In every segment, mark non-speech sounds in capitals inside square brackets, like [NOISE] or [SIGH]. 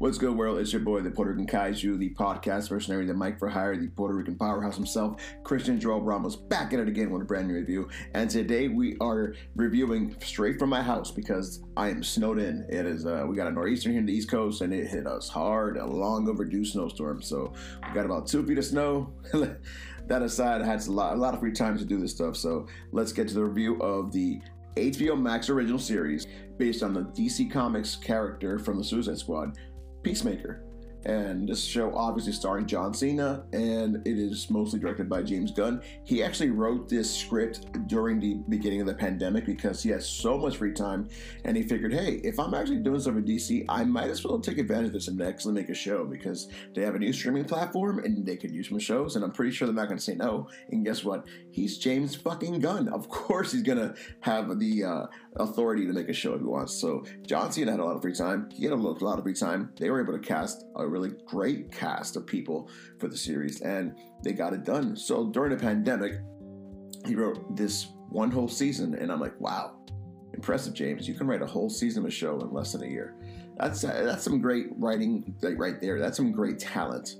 What's good, world? It's your boy, the Puerto Rican Kaiju, the podcast mercenary, the Mike for Hire, the Puerto Rican powerhouse himself, Christian Joel Ramos, back at it again with a brand new review. And today we are reviewing straight from my house because I am snowed in. It is uh, we got a nor'easter here in the East Coast, and it hit us hard, a long overdue snowstorm. So we got about two feet of snow. [LAUGHS] that aside, I had a lot, a lot of free time to do this stuff. So let's get to the review of the HBO Max original series based on the DC Comics character from the Suicide Squad, Peacemaker. And this show obviously starring John Cena, and it is mostly directed by James Gunn. He actually wrote this script during the beginning of the pandemic because he has so much free time, and he figured, hey, if I'm actually doing stuff with DC, I might as well take advantage of this and actually make a show because they have a new streaming platform and they could use some shows, and I'm pretty sure they're not going to say no. And guess what? He's James fucking Gunn. Of course, he's going to have the uh, authority to make a show if he wants. So John Cena had a lot of free time. He had a lot of free time. They were able to cast a really great cast of people for the series, and they got it done. So during the pandemic, he wrote this one whole season, and I'm like, wow, impressive, James. You can write a whole season of a show in less than a year. That's that's some great writing, right there. That's some great talent.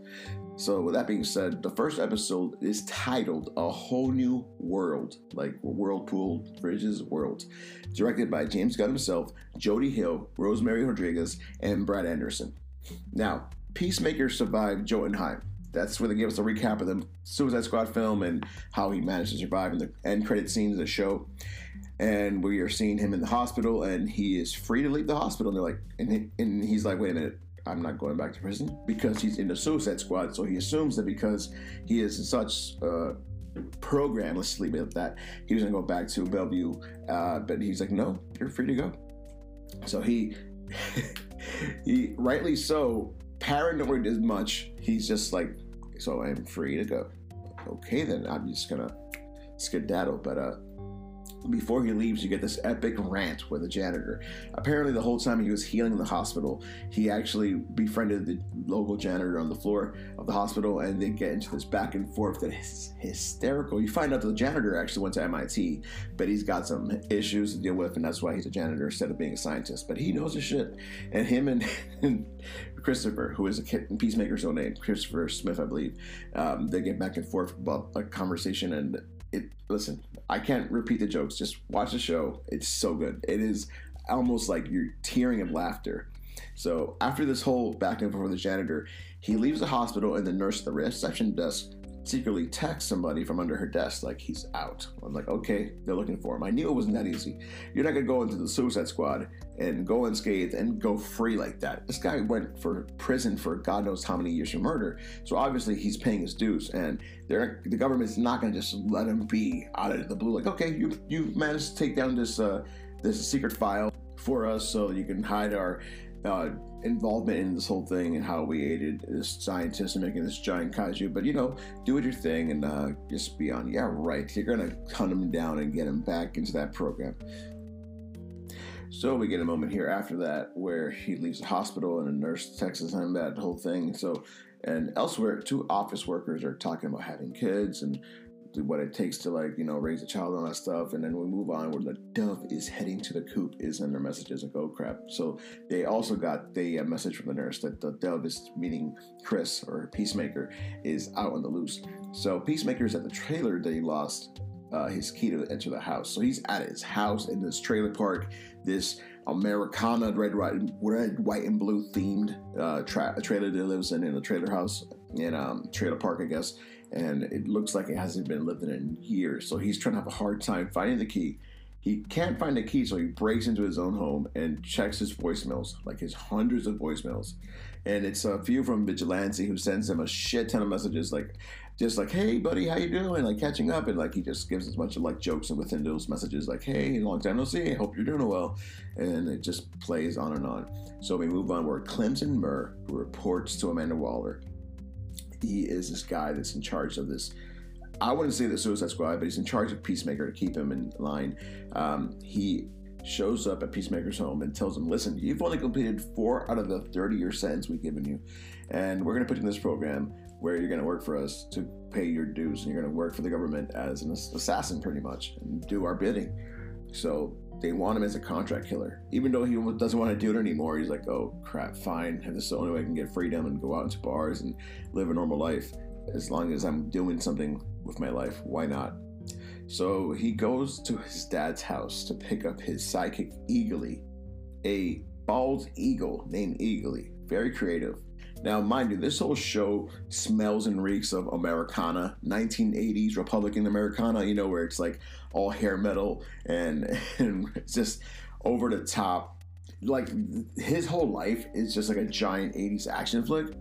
So, with that being said, the first episode is titled A Whole New World, like Whirlpool Bridges World, directed by James Gunn himself, Jody Hill, Rosemary Rodriguez, and Brad Anderson. Now, Peacemaker survived Jotunheim. That's where they gave us a recap of the Suicide Squad film and how he managed to survive in the end credit scenes of the show. And we are seeing him in the hospital, and he is free to leave the hospital. And they're like, and, he, and he's like, wait a minute, I'm not going back to prison because he's in the Suicide Squad. So he assumes that because he is in such a program, let's leave it at that, he was gonna go back to Belle Reve. Uh, but he's like, no, you're free to go. So he, [LAUGHS] he rightly so, paranoid as much. He's just like, so I'm free to go. Okay, then I'm just gonna skedaddle. But uh, before he leaves, you get this epic rant with the janitor. Apparently, the whole time he was healing in the hospital, he actually befriended the local janitor on the floor of the hospital, and they get into this back and forth that is hysterical. You find out the janitor actually went to MIT, but he's got some issues to deal with, and that's why he's a janitor instead of being a scientist. But he knows his shit. And him and, [LAUGHS] and Christopher, who is a Peacemaker's own name, Christopher Smith, I believe, um, they get back and forth about a conversation and it listen i can't repeat the jokes just watch the show. It's so good. It is almost like you're tearing of laughter. So after this whole back and forth with the janitor he leaves the hospital and the nurse at the reception desk secretly text somebody from under her desk like he's out. I'm like okay they're looking for him. I knew it wasn't that easy. You're not gonna go into the suicide squad and go unscathed and go free like that. This guy went for prison for god knows how many years for murder so obviously he's paying his dues and the government's not going to just let him be out of the blue. Like, okay, you you managed to take down this uh, this secret file for us, so you can hide our uh, involvement in this whole thing and how we aided this scientist in making this giant kaiju. But you know, do your thing and uh, just be on. Yeah, right. You're gonna hunt him down and get him back into that program. So we get a moment here after that where he leaves the hospital and a nurse texts him that whole thing. So and elsewhere, two office workers are talking about having kids and what it takes to like you know raise a child and all that stuff and then we move on where the dove is heading to the coop is in their messages like oh crap. So they also got the message from the nurse that the dove is meeting chris or peacemaker is out on the loose. So peacemaker is at the trailer that he lost uh, his key to enter the house. So he's at his house in this trailer park this Americana red, white, red, white, and blue themed uh, tra- trailer that lives in in a trailer house in um, trailer park, I guess. And it looks like it hasn't been lived in in years. So he's trying to have a hard time finding the key. He can't find the key, so he breaks into his own home and checks his voicemails, like his hundreds of voicemails. And it's a few from Vigilante who sends him a shit ton of messages, like just like, "Hey, buddy, how you doing?" Like catching up, and like he just gives a bunch of like jokes and within those messages, like, "Hey, long time no see. Hope you're doing well," and it just plays on and on. So we move on. Where Clemson Murn, who reports to Amanda Waller, he is this guy that's in charge of this. I wouldn't say the Suicide Squad, but he's in charge of Peacemaker to keep him in line. Um, he shows up at Peacemaker's home and tells him, "Listen, you've only completed four out of the 30-year sentence we've given you, and we're going to put you in this program where you're going to work for us to pay your dues, and you're going to work for the government as an assassin, pretty much, and do our bidding." So they want him as a contract killer. Even though he doesn't want to do it anymore, he's like, oh crap, fine. This is the only way I can get freedom and go out into bars and live a normal life. As long as I'm doing something with my life, why not? So he goes to his dad's house to pick up his sidekick, Eagly, a bald eagle named Eagly. Very creative. Now, mind you, this whole show smells and reeks of Americana, 1980s Republican Americana, you know, where it's like all hair metal and, [LAUGHS] and just over the top. Like his whole life is just like a giant 80s action flick.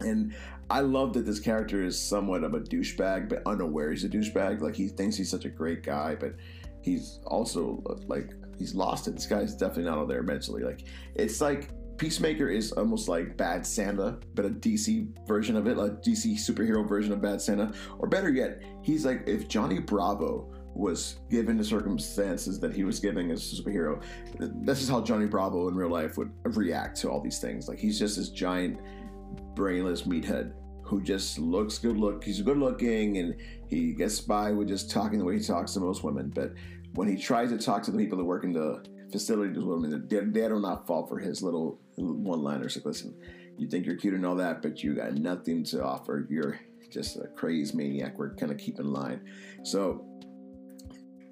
And I love that this character is somewhat of a douchebag, but unaware he's a douchebag. Like he thinks he's such a great guy, but he's also like he's lost it. This guy's definitely not all there mentally. Like it's like Peacemaker is almost like Bad Santa, but a DC version of it, like DC superhero version of Bad Santa. Or better yet, he's like if Johnny Bravo was given the circumstances that he was giving as a superhero, this is how Johnny Bravo in real life would react to all these things. Like he's just this giant, brainless meathead who just looks good look he's good looking and he gets by with just talking the way he talks to most women but when he tries to talk to the people that work in the facility women, they, they do not fall for his little one-liners. Like, listen, you think you're cute and all that, but you got nothing to offer. You're just a crazy maniac. We're kind of keep in line. So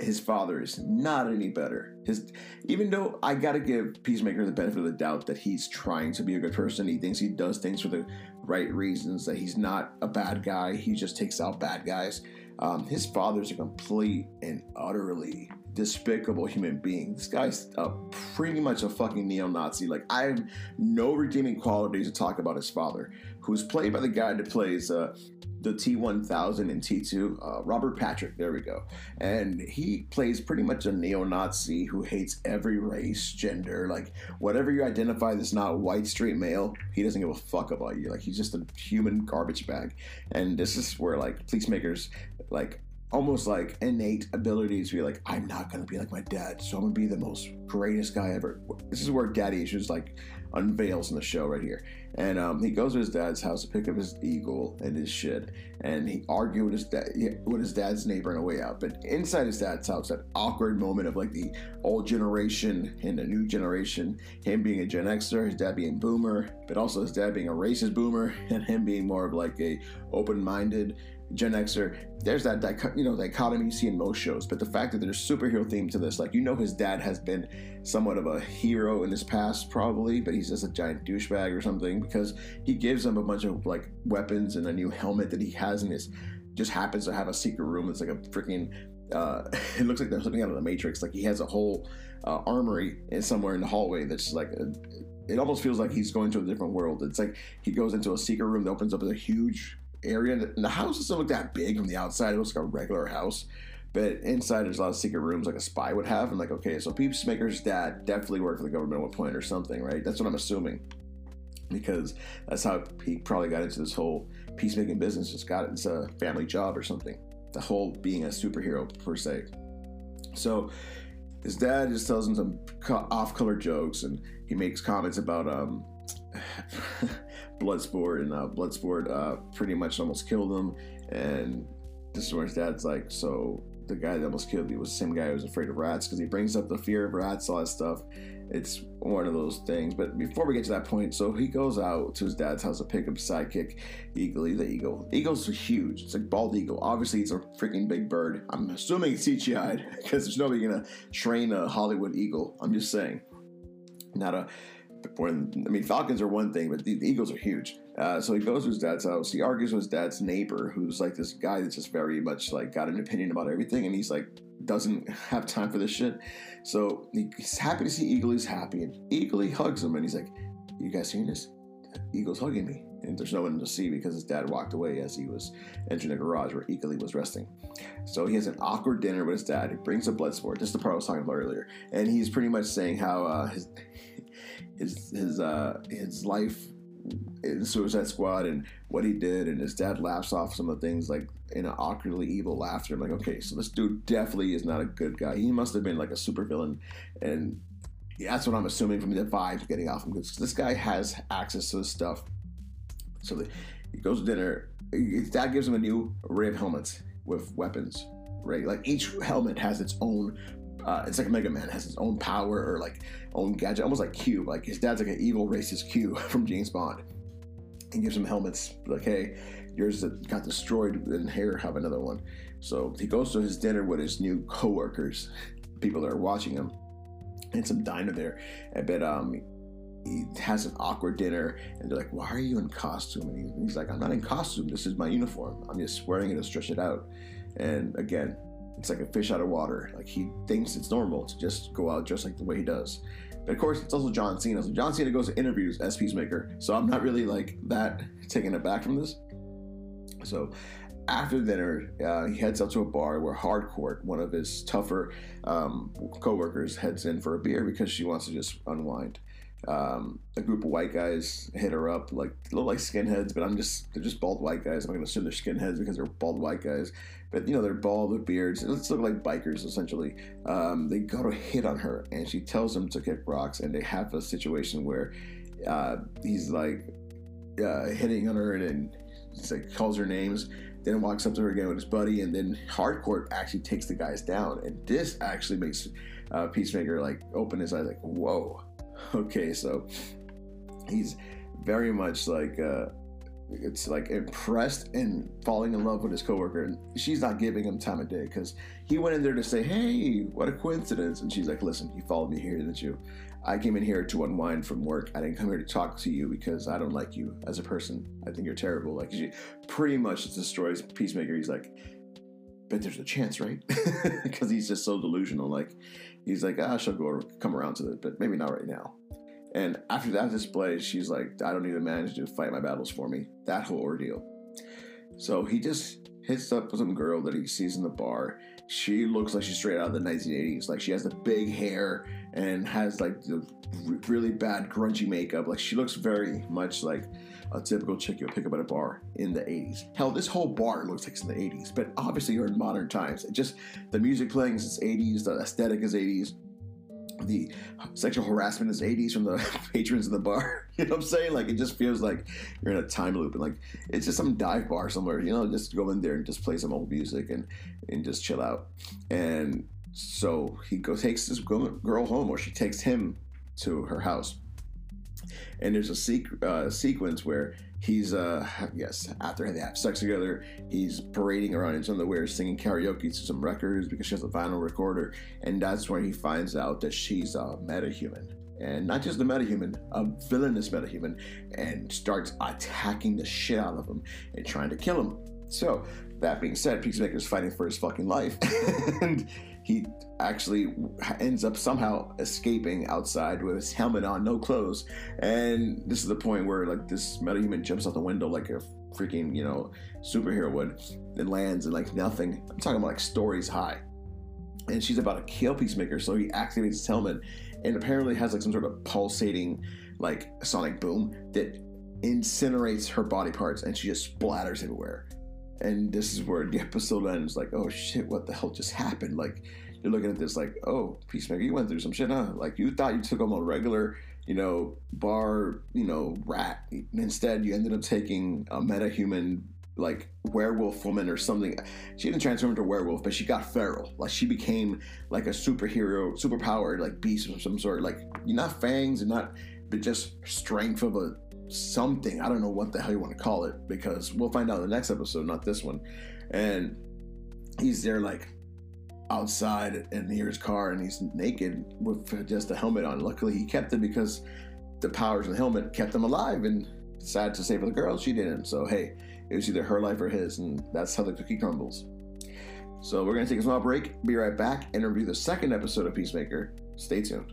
his father is not any better. His even though I gotta give Peacemaker the benefit of the doubt that he's trying to be a good person, he thinks he does things for the right reasons, that he's not a bad guy, he just takes out bad guys. Um, his father's a complete and utterly despicable human being. This guy's pretty much a fucking neo-Nazi. Like I have no redeeming qualities to talk about his father, who's played by the guy that plays uh, the T1000 and T2, uh, Robert Patrick. There we go. And he plays pretty much a neo-Nazi who hates every race, gender, like whatever you identify that's not white straight male. He doesn't give a fuck about you. Like he's just a human garbage bag. And this is where like makers like almost like innate abilities to be like, I'm not gonna be like my dad, so I'm gonna be the most greatest guy ever. This is where daddy issues like unveils in the show right here. And um, he goes to his dad's house to pick up his eagle and his shit, and he argued with his dad with his dad's neighbor on the way out. But inside his dad's house, that awkward moment of like the old generation and the new generation, him being a Gen Xer, his dad being boomer, but also his dad being a racist boomer, [LAUGHS] and him being more of like a open-minded Gen Xer, there's that you know dichotomy you see in most shows. But the fact that there's superhero theme to this, like you know, his dad has been somewhat of a hero in his past, probably, but he's just a giant douchebag or something because he gives him a bunch of like weapons and a new helmet that he has in his. Just happens to have a secret room that's like a freaking. Uh, [LAUGHS] it looks like they're something out of the Matrix. Like he has a whole uh, armory in somewhere in the hallway that's like a, it almost feels like he's going to a different world. It's like he goes into a secret room that opens up as a huge area. And the house doesn't look that big from the outside. It looks like a regular house. But inside, there's a lot of secret rooms like a spy would have. And like, okay, so Peacemaker's dad definitely worked for the government at one point or something, right? That's what I'm assuming. Because that's how he probably got into this whole peacemaking business. Just got it. It's a family job or something. The whole being a superhero, per se. So his dad just tells him some off-color jokes, and he makes comments about um, [LAUGHS] Bloodsport, and uh, Bloodsport uh, pretty much almost killed him. And this is where his dad's like, so the guy that almost killed me was the same guy who was afraid of rats because he brings up the fear of rats, all that stuff. It's one of those things. But before we get to that point, so he goes out to his dad's house to pick up sidekick Eagly, the eagle. Eagles are huge. It's like bald eagle. Obviously, it's a freaking big bird. I'm assuming it's CGI'd [LAUGHS] because there's nobody gonna train a Hollywood eagle. I'm just saying. Not a when I mean Falcons are one thing, but the, the Eagles are huge. Uh, so he goes to his dad's house. He argues with his dad's neighbor, who's like this guy that's just very much like got an opinion about everything, and he's like doesn't [LAUGHS] have time for this shit. So he's happy to see Eagly's happy, and Eagly hugs him, and he's like, "You guys seen this? Eagle's hugging me." And there's no one to see because his dad walked away as he was entering the garage where Eagly was resting. So he has an awkward dinner with his dad. He brings a blood sport. This is the part I was talking about earlier. And he's pretty much saying how uh, his his his uh his life in Suicide Squad and what he did, and his dad laughs off some of the things like in an awkwardly evil laughter. I'm like, okay, so this dude definitely is not a good guy. He must have been like a super villain, and that's what I'm assuming from the vibes getting off him because this guy has access to this stuff. So he goes to dinner. His dad gives him a new array of helmets with weapons, right? Like each helmet has its own uh, it's like a Mega Man has his own power or like own gadget, almost like Q. Like his dad's like an evil racist Q [LAUGHS] from James Bond. He gives him helmets like, hey, yours got destroyed, and here have another one. So he goes to his dinner with his new coworkers, [LAUGHS] people that are watching him, and some diner there. I bet um he has an awkward dinner and they're like, Why are you in costume? And he's like, I'm not in costume. This is my uniform. I'm just wearing it to stretch it out. And again, it's like a fish out of water. Like he thinks it's normal to just go out just like the way he does. But of course, it's also John Cena. So John Cena goes to interviews as Peacemaker. So I'm not really like that taken aback from this. So after dinner, uh, he heads out to a bar where Harcourt, one of his tougher um, co-workers, heads in for a beer because she wants to just unwind. Um, a group of white guys hit her up, like look like skinheads, but I'm just they're just bald white guys. I'm gonna assume they're skinheads because they're bald white guys, but you know they're bald with beards. Let's look like bikers essentially. Um, they go to hit on her, and she tells them to kick rocks, and they have a situation where uh, he's like uh, hitting on her, and then like calls her names. Then walks up to her again with his buddy, and then Harcourt actually takes the guys down, and this actually makes uh, Peacemaker like open his eyes, like whoa [LAUGHS] Okay, so he's very much like uh, it's like impressed and falling in love with his coworker, and she's not giving him time of day because he went in there to say, "Hey, what a coincidence!" And she's like, "Listen, you followed me here, didn't you? I came in here to unwind from work. I didn't come here to talk to you because I don't like you as a person. I think you're terrible." Like she pretty much destroys Peacemaker. He's like, "But there's a chance, right?" [LAUGHS] Because he's just so delusional. Like he's like, "Ah, she'll go come around to it, but maybe not right now." And after that display, she's like, I don't need a manager to fight my battles for me. That whole ordeal. So he just hits up some girl that he sees in the bar. She looks like she's straight out of the 1980s. Like she has the big hair and has like the really bad grungy makeup. Like she looks very much like a typical chick you'll pick up at a bar in the 80s. Hell, this whole bar looks like it's in the 80s, but obviously you're in modern times. It just the music playing is 80s, the aesthetic is 80s the sexual harassment is 80s from the [LAUGHS] patrons in the bar. [LAUGHS] You know what I'm saying? Like it just feels like you're in a time loop and like it's just some dive bar somewhere, you know, just go in there and just play some old music and and just chill out. And so he goes takes this girl home or she takes him to her house. And there's a sequ- uh, sequence where he's uh [SIGHS] yes after they have sex together he's parading around in some underwear singing karaoke to some records because she has a vinyl recorder. And that's where he finds out that she's a metahuman. And not just a metahuman a villainous metahuman and starts attacking the shit out of him and trying to kill him. So that being said peacemaker's fighting for his fucking life. [LAUGHS] And he actually ends up somehow escaping outside with his helmet on, no clothes. And this is the point where like this metahuman jumps out the window like a freaking, you know, superhero would and lands and like nothing. I'm talking about like stories high. And she's about to kill Peacemaker, so he activates his helmet and apparently has like some sort of pulsating like sonic boom that incinerates her body parts and she just splatters everywhere and this is where the [LAUGHS] episode ends like oh shit what the hell just happened? Like you're looking at this like oh peacemaker you went through some shit huh? Like you thought you took him a regular you know bar you know rat. Instead you ended up taking a metahuman like werewolf woman or something. She didn't transform into a werewolf but she got feral. Like she became like a superhero superpowered like beast of some sort. Like you're not fangs and not but just strength of a something. I don't know what the hell you want to call it because we'll find out in the next episode, not this one. And he's there like outside and near his car and he's naked with just a helmet on. Luckily, he kept it because the powers of the helmet kept him alive and sad to say for the girl, she didn't. So, hey, it was either her life or his, and that's how the cookie crumbles. So, we're going to take a small break, be right back, and review the second episode of Peacemaker. Stay tuned.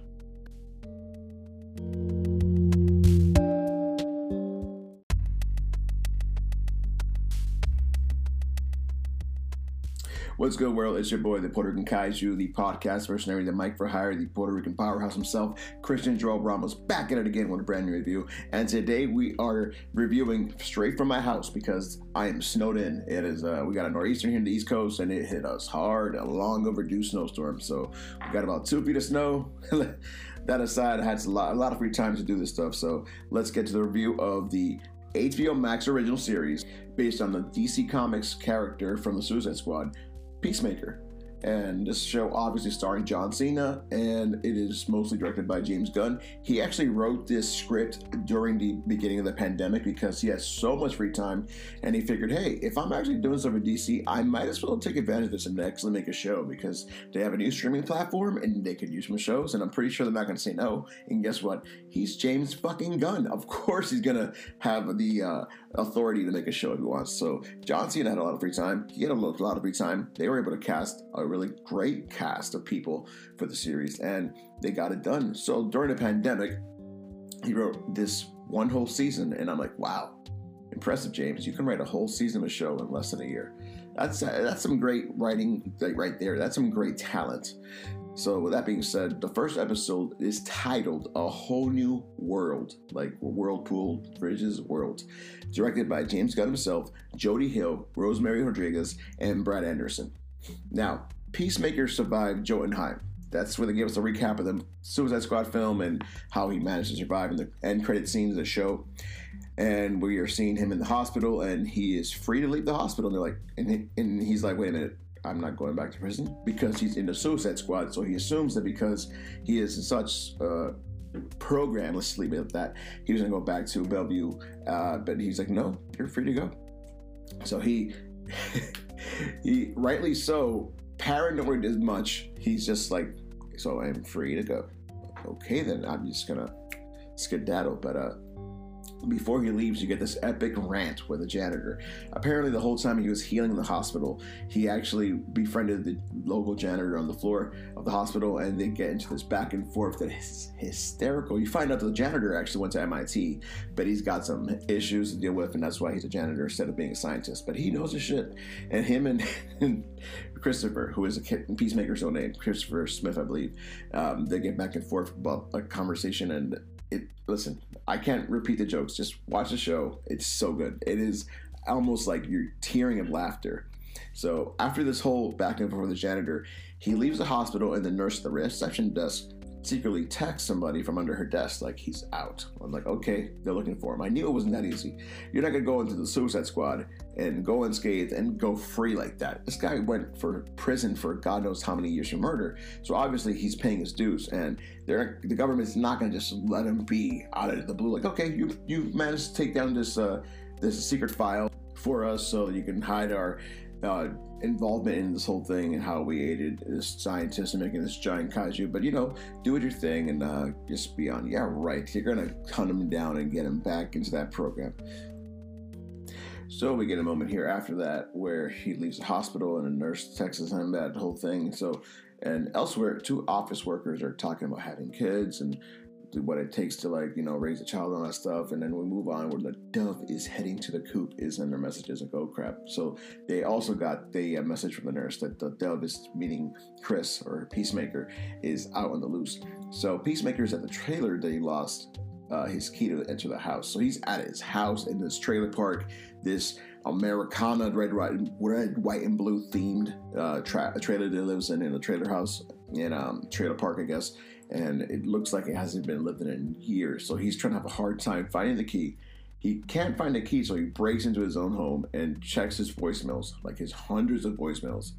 What's good, world? It's your boy, the Puerto Rican Kaiju, the podcast mercenary, the Mike for Hire, the Puerto Rican powerhouse himself, Christian Joel Ramos, back at it again with a brand new review. And today we are reviewing straight from my house because I am snowed in. It is, uh, we got a nor'easter here in the East Coast and it hit us hard, a long overdue snowstorm. So we got about two feet of snow. [LAUGHS] that aside, I had a lot, a lot of free time to do this stuff. So let's get to the review of the HBO Max original series based on the DC Comics character from the Suicide Squad, Peacemaker. And this show obviously starring John Cena, and it is mostly directed by James Gunn. He actually wrote this script during the beginning of the pandemic because he has so much free time, and he figured, hey, if I'm actually doing stuff with DC, I might as well take advantage of this and actually make a show because they have a new streaming platform and they could use some shows, and I'm pretty sure they're not going to say no. And guess what? He's James fucking Gunn. Of course, he's going to have the uh, authority to make a show if he wants. So John Cena had a lot of free time. He had a lot of free time. They were able to cast a really great cast of people for the series, and they got it done. So during the pandemic, he wrote this one whole season, and I'm like, wow, impressive, James. You can write a whole season of a show in less than a year. That's that's some great writing right there. That's some great talent. So with that being said, the first episode is titled "A Whole New World," like Whirlpool Bridges World, directed by James Gunn himself, Jody Hill, Rosemary Rodriguez, and Brad Anderson. Now, Peacemaker survived Jotunheim. That's where they gave us a recap of the Suicide Squad film and how he managed to survive in the end credit scenes of the show. And we are seeing him in the hospital, and he is free to leave the hospital. And they're like, and, he, and he's like, wait a minute, I'm not going back to prison because he's in the Suicide Squad. So he assumes that because he is in such a program, let's at that, he to go back to Belle Reve. Uh, but he's like, no, you're free to go. So he, [LAUGHS] he rightly so, paranoid as much. He's just like, so I'm free to go. Okay, then I'm just gonna skedaddle. But uh, before he leaves, you get this epic rant with the janitor. Apparently, the whole time he was healing in the hospital, he actually befriended the local janitor on the floor of the hospital, and they get into this back and forth that is hysterical. You find out the janitor actually went to MIT, but he's got some issues to deal with, and that's why he's a janitor instead of being a scientist. But he knows his shit. And him and, [LAUGHS] and Christopher, who is a Peacemaker's own name, Christopher Smith, I believe, um, they get back and forth about a conversation and it listen i can't repeat the jokes just watch the show. It's so good. It is almost like you're tearing of laughter. So after this whole back and forth with the janitor he leaves the hospital and the nurse at the reception desk secretly text somebody from under her desk like he's out. I'm like, okay, they're looking for him. I knew it wasn't that easy. You're not gonna go into the Suicide Squad and go unscathed and go free like that. This guy went for prison for God knows how many years for murder. So obviously he's paying his dues, and the government's not gonna just let him be out of the blue. Like, okay, you you managed to take down this uh, this secret file for us so you can hide our uh, involvement in this whole thing and how we aided this scientist in making this giant kaiju. But you know, do your thing and uh, just be on. Yeah, right. You're gonna hunt him down and get him back into that program. So we get a moment here after that where he leaves the hospital and a nurse texts him that whole thing. So and elsewhere, two office workers are talking about having kids and what it takes to like you know raise a child and that stuff and then we move on where the dove is heading to the coop is in their messages like oh crap. So they also got the message from the nurse that the dove is meaning chris or peacemaker is out on the loose. So peacemaker is at the trailer that he lost uh, his key to enter the house. So he's at his house in this trailer park this americana red white, red white and blue themed uh, tra- trailer that lives in in a trailer house in um, trailer park i guess and it looks like it hasn't been lived in in years. So he's trying to have a hard time finding the key. He can't find the key, so he breaks into his own home and checks his voicemails, like his hundreds of voicemails.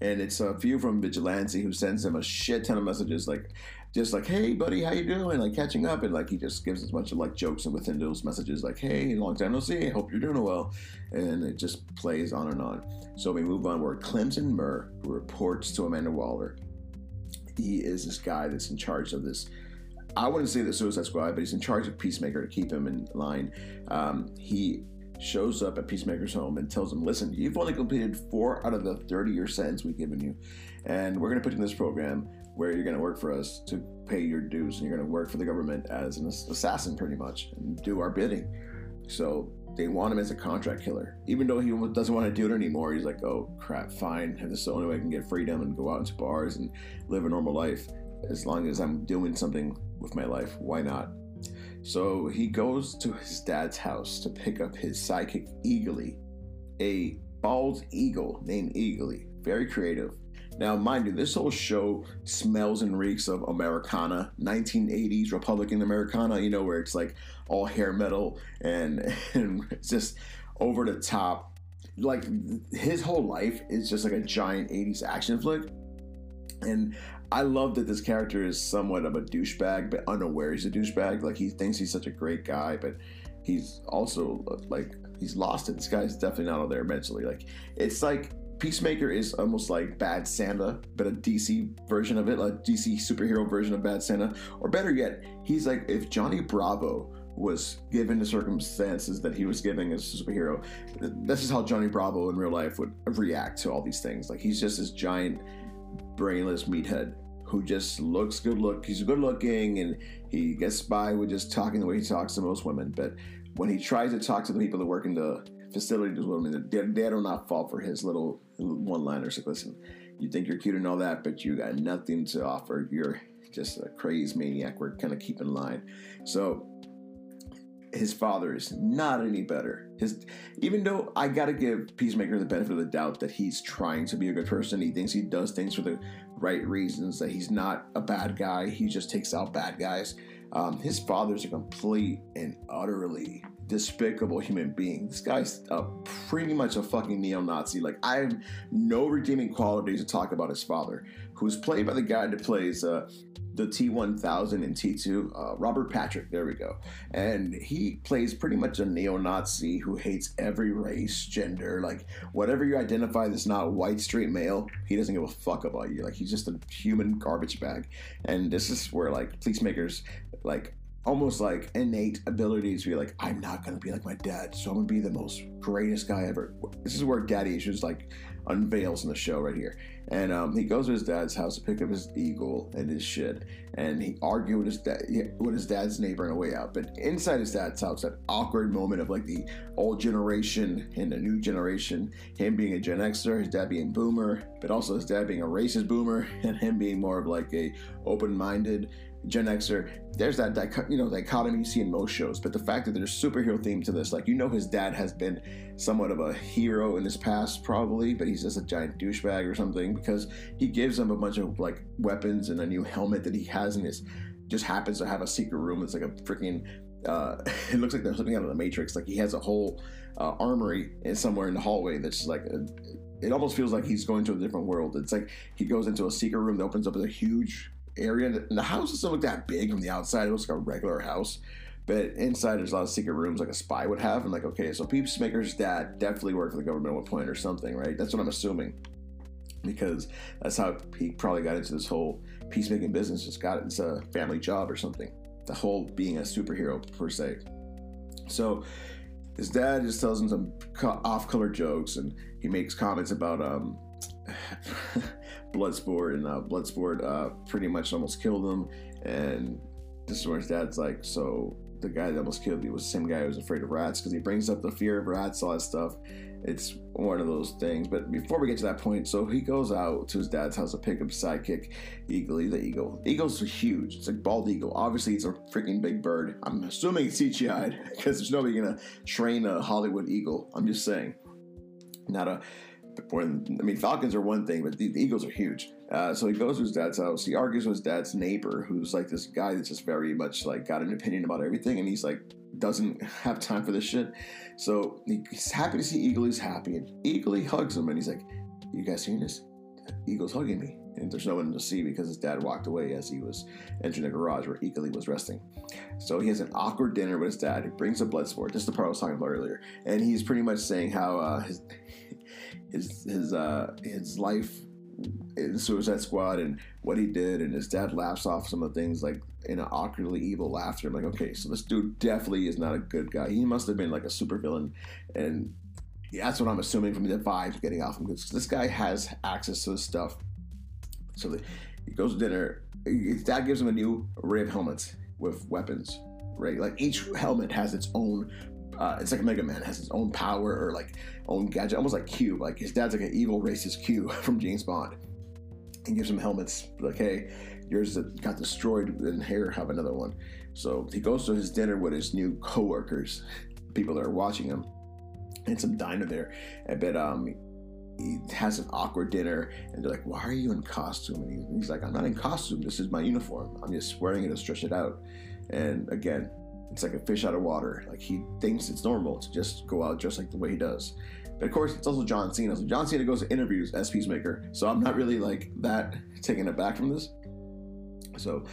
And it's a few from Vigilante who sends him a shit ton of messages, like just like, "Hey, buddy, how you doing?" Like catching up, and like he just gives a bunch of like jokes and within those messages, like, "Hey, long time no see. Hope you're doing well," and it just plays on and on. So we move on. Where Clemson Murn reports to Amanda Waller he is this guy that's in charge of this. I wouldn't say the Suicide Squad, but he's in charge of Peacemaker to keep him in line. Um, he shows up at Peacemaker's home and tells him, "Listen, you've only completed four out of the 30-year sentence we've given you, and we're going to put you in this program where you're going to work for us to pay your dues, and you're going to work for the government as an assassin, pretty much, and do our bidding." So they want him as a contract killer. Even though he doesn't want to do it anymore, he's like, oh crap, fine. This is the only way I can get freedom and go out into bars and live a normal life. As long as I'm doing something with my life, why not? So he goes to his dad's house to pick up his sidekick, Eagly, a bald eagle named Eagly. Very creative. Now, mind you, this whole show smells and reeks of Americana, 1980s Republican Americana, you know, where it's like all hair metal and, [LAUGHS] and just over the top. Like his whole life is just like a giant 80s action flick. And I love that this character is somewhat of a douchebag, but unaware he's a douchebag. Like he thinks he's such a great guy, but he's also like he's lost it. This guy's definitely not all there mentally. Like it's like Peacemaker is almost like Bad Santa, but a DC version of it, like DC superhero version of Bad Santa. Or better yet, he's like if Johnny Bravo was given the circumstances that he was giving as a superhero. This is how Johnny Bravo in real life would react to all these things. Like he's just this giant brainless meathead who just looks good look he's good looking and he gets by with just talking the way he talks to most women but when he tries to talk to the people that work in the facility those women they, they do not fall for his little one liners like listen you think you're cute and all that but you got nothing to offer. You're just a crazy maniac. We're kind of keep in line. So his father is not any better. His even though I gotta give Peacemaker the benefit of the doubt that he's trying to be a good person, he thinks he does things for the right reasons, that he's not a bad guy, he just takes out bad guys. Um, his father's a complete and utterly despicable human being. This guy's pretty much a fucking neo-Nazi. Like I have no redeeming qualities to talk about his father, who's played by the guy that plays uh, the T1000 and T2, uh, Robert Patrick, there we go. And he plays pretty much a neo Nazi who hates every race, gender, like whatever you identify that's not white, straight male, he doesn't give a fuck about you. Like he's just a human garbage bag. And this is where like Peacemakers, like almost like innate abilities to be like, I'm not gonna be like my dad, so I'm gonna be the most greatest guy ever. This is where daddy issues like unveils in the show right here. And um, he goes to his dad's house to pick up his eagle and his shit, and he argued with his dad, with his dad's neighbor on the way out. But inside his dad's house, that awkward moment of like the old generation and the new generation, him being a Gen Xer, his dad being boomer, but also his dad being a racist boomer, [LAUGHS] and him being more of like a open-minded Gen Xer, there's that you know dichotomy you see in most shows. But the fact that there's superhero theme to this, like you know, his dad has been somewhat of a hero in his past, probably, but he's just a giant douchebag or something because he gives him a bunch of like weapons and a new helmet that he has in his. Just happens to have a secret room. It's like a freaking. Uh, [LAUGHS] it looks like there's something out of the Matrix. Like he has a whole uh, armory in somewhere in the hallway that's like a, it almost feels like he's going to a different world. It's like he goes into a secret room that opens up a huge area. And the house doesn't look that big from the outside. It looks like a regular house. But inside, there's a lot of secret rooms like a spy would have. And like, okay, so Peacemaker's dad definitely worked for the government at one point or something, right? That's what I'm assuming. Because that's how he probably got into this whole peacemaking business. Just got it. It's a family job or something. The whole being a superhero, per se. So his dad just tells him some off-color jokes, and he makes comments about um, [LAUGHS] Bloodsport, and uh, Bloodsport uh, pretty much almost killed him. And this is where his dad's like, so the guy that almost killed me was the same guy who was afraid of rats because he brings up the fear of rats, all that stuff. It's one of those things. But before we get to that point, so he goes out to his dad's house to pick up sidekick Eagly, the eagle. Eagles are huge. It's like bald eagle. Obviously, it's a freaking big bird. I'm assuming it's CGI'd [LAUGHS] because there's nobody gonna train a Hollywood eagle. I'm just saying. Not a I mean Falcons are one thing, but the, the Eagles are huge. Uh, so he goes to his dad's house. He argues with his dad's neighbor, who's like this guy that's just very much like got an opinion about everything, and he's like doesn't [LAUGHS] have time for this shit. So he's happy to see Eagly. He's happy, and Eagly hugs him, and he's like, "You guys seen this? Eagle's hugging me." And there's no one to see because his dad walked away as he was entering the garage where Eagly was resting. So he has an awkward dinner with his dad. He brings a blood sport. This is the part I was talking about earlier. And he's pretty much saying how uh, his his his uh, his life in Suicide Squad and what he did, and his dad laughs off some of the things like in an awkwardly evil laughter. I'm like, okay, so this dude definitely is not a good guy. He must have been like a super villain, and that's what I'm assuming from the vibes getting off him because this guy has access to this stuff. So the, he goes to dinner. His dad gives him a new array of helmets with weapons, right? Like each helmet has its own uh, it's like Mega Man has his own power or like own gadget, almost like Q. Like his dad's like an evil racist Q [LAUGHS] from James Bond. He gives him helmets like, hey, yours got destroyed, and here have another one. So he goes to his dinner with his new coworkers, people that are watching him, and some diner there. But um, he has an awkward dinner, and they're like, "Why are you in costume?" And he's like, "I'm not in costume. This is my uniform. I'm just wearing it to stretch it out." And again, it's like a fish out of water. Like he thinks it's normal to just go out just like the way he does. But of course, it's also John Cena. So John Cena goes to interviews as Peacemaker. So I'm not really like that taken aback from this. So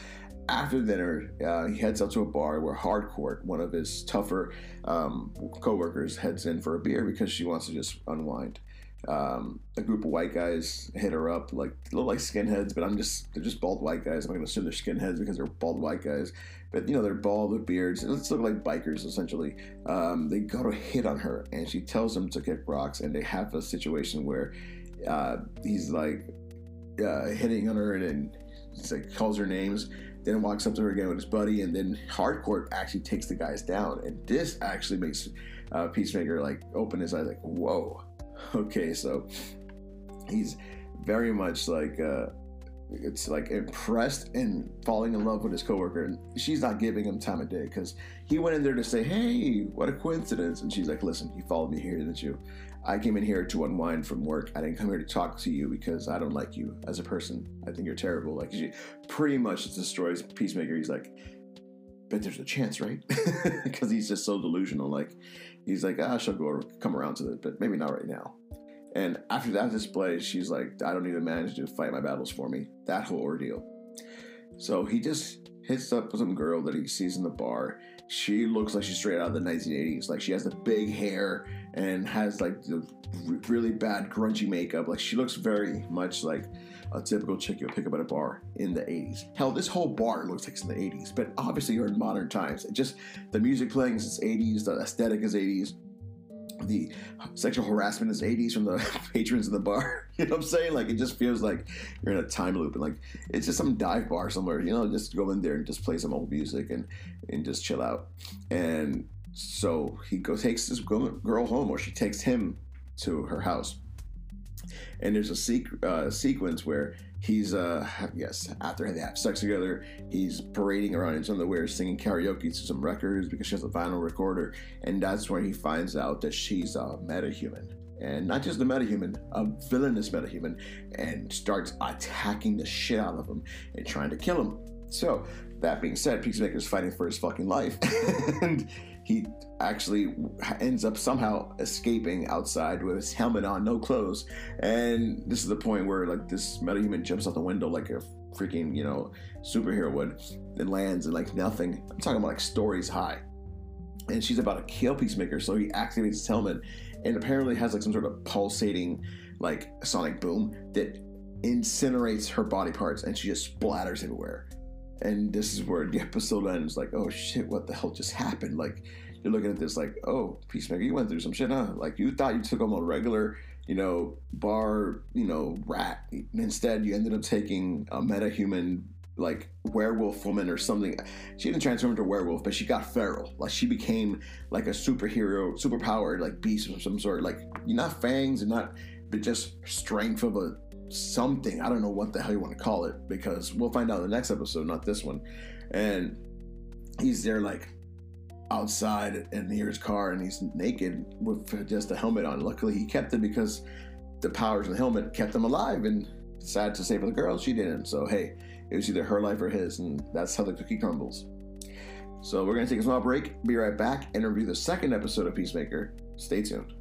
after dinner, uh, he heads out to a bar where Harcourt, one of his tougher um, co-workers, heads in for a beer because she wants to just unwind. Um, a group of white guys hit her up, like look like skinheads, but I'm just they're just bald white guys. I'm not gonna assume they're skinheads because they're bald white guys, but you know they're bald with beards. Let's look like bikers essentially. Um, they go to hit on her, and she tells them to kick rocks, and they have a situation where uh, he's like uh, hitting on her, and then he's like calls her names. Then walks up to her again with his buddy, and then Harcourt actually takes the guys down, and this actually makes uh, Peacemaker like open his eyes, like whoa [LAUGHS] Okay, so he's very much like uh, it's like impressed and falling in love with his coworker, and she's not giving him time of day because he went in there to say, "Hey, what a coincidence!" And she's like, "Listen, you followed me here, didn't you? I came in here to unwind from work. I didn't come here to talk to you because I don't like you as a person. I think you're terrible." Like she pretty much destroys Peacemaker. He's like, "But there's a chance, right?" [LAUGHS] Because he's just so delusional. Like he's like, "Ah, she'll go come around to it, but maybe not right now." And after that display, she's like, I don't even manage to fight my battles for me. That whole ordeal. So he just hits up some girl that he sees in the bar. She looks like she's straight out of the 1980s. Like she has the big hair and has like the really bad grungy makeup. Like she looks very much like a typical chick you'll pick up at a bar in the 80s. Hell, this whole bar looks like it's in the 80s, but obviously you're in modern times. It just the music playing is 80s, the aesthetic is 80s the sexual harassment is 80s from the [LAUGHS] patrons of the bar. [LAUGHS] You know what I'm saying? Like it just feels like you're in a time loop and like it's just some dive bar somewhere, you know, just go in there and just play some old music and and just chill out. And so he goes takes this girl home or she takes him to her house. And there's a sequ- uh, sequence where he's uh [SIGHS] yes after they have sex together he's parading around in some underwear singing karaoke to some records because she has a vinyl recorder. And that's where he finds out that she's a metahuman. And not just a metahuman a villainous metahuman and starts attacking the shit out of him and trying to kill him. So that being said peacemaker's fighting for his fucking life. [LAUGHS] And he actually ends up somehow escaping outside with his helmet on, no clothes. And this is the point where like this metahuman jumps out the window like a freaking, you know, superhero would and lands and like nothing. I'm talking about like stories high. And she's about to kill Peacemaker, so he activates his helmet and apparently has like some sort of pulsating like sonic boom that incinerates her body parts and she just splatters everywhere and this is where the [LAUGHS] episode ends like oh shit what the hell just happened? Like you're looking at this like oh peacemaker you went through some shit huh? Like you thought you took him a regular you know bar you know rat. Instead you ended up taking a metahuman like werewolf woman or something. She didn't transform into werewolf but she got feral. Like she became like a superhero superpowered like beast of some sort. Like you're not fangs and not but just strength of a something. I don't know what the hell you want to call it because we'll find out in the next episode, not this one. And he's there like outside and near his car and he's naked with just a helmet on. Luckily, he kept it because the powers of the helmet kept him alive. And sad to say for the girl, she didn't. So, hey, it was either her life or his. And that's how the cookie crumbles. So, we're going to take a small break, be right back, and review the second episode of Peacemaker. Stay tuned.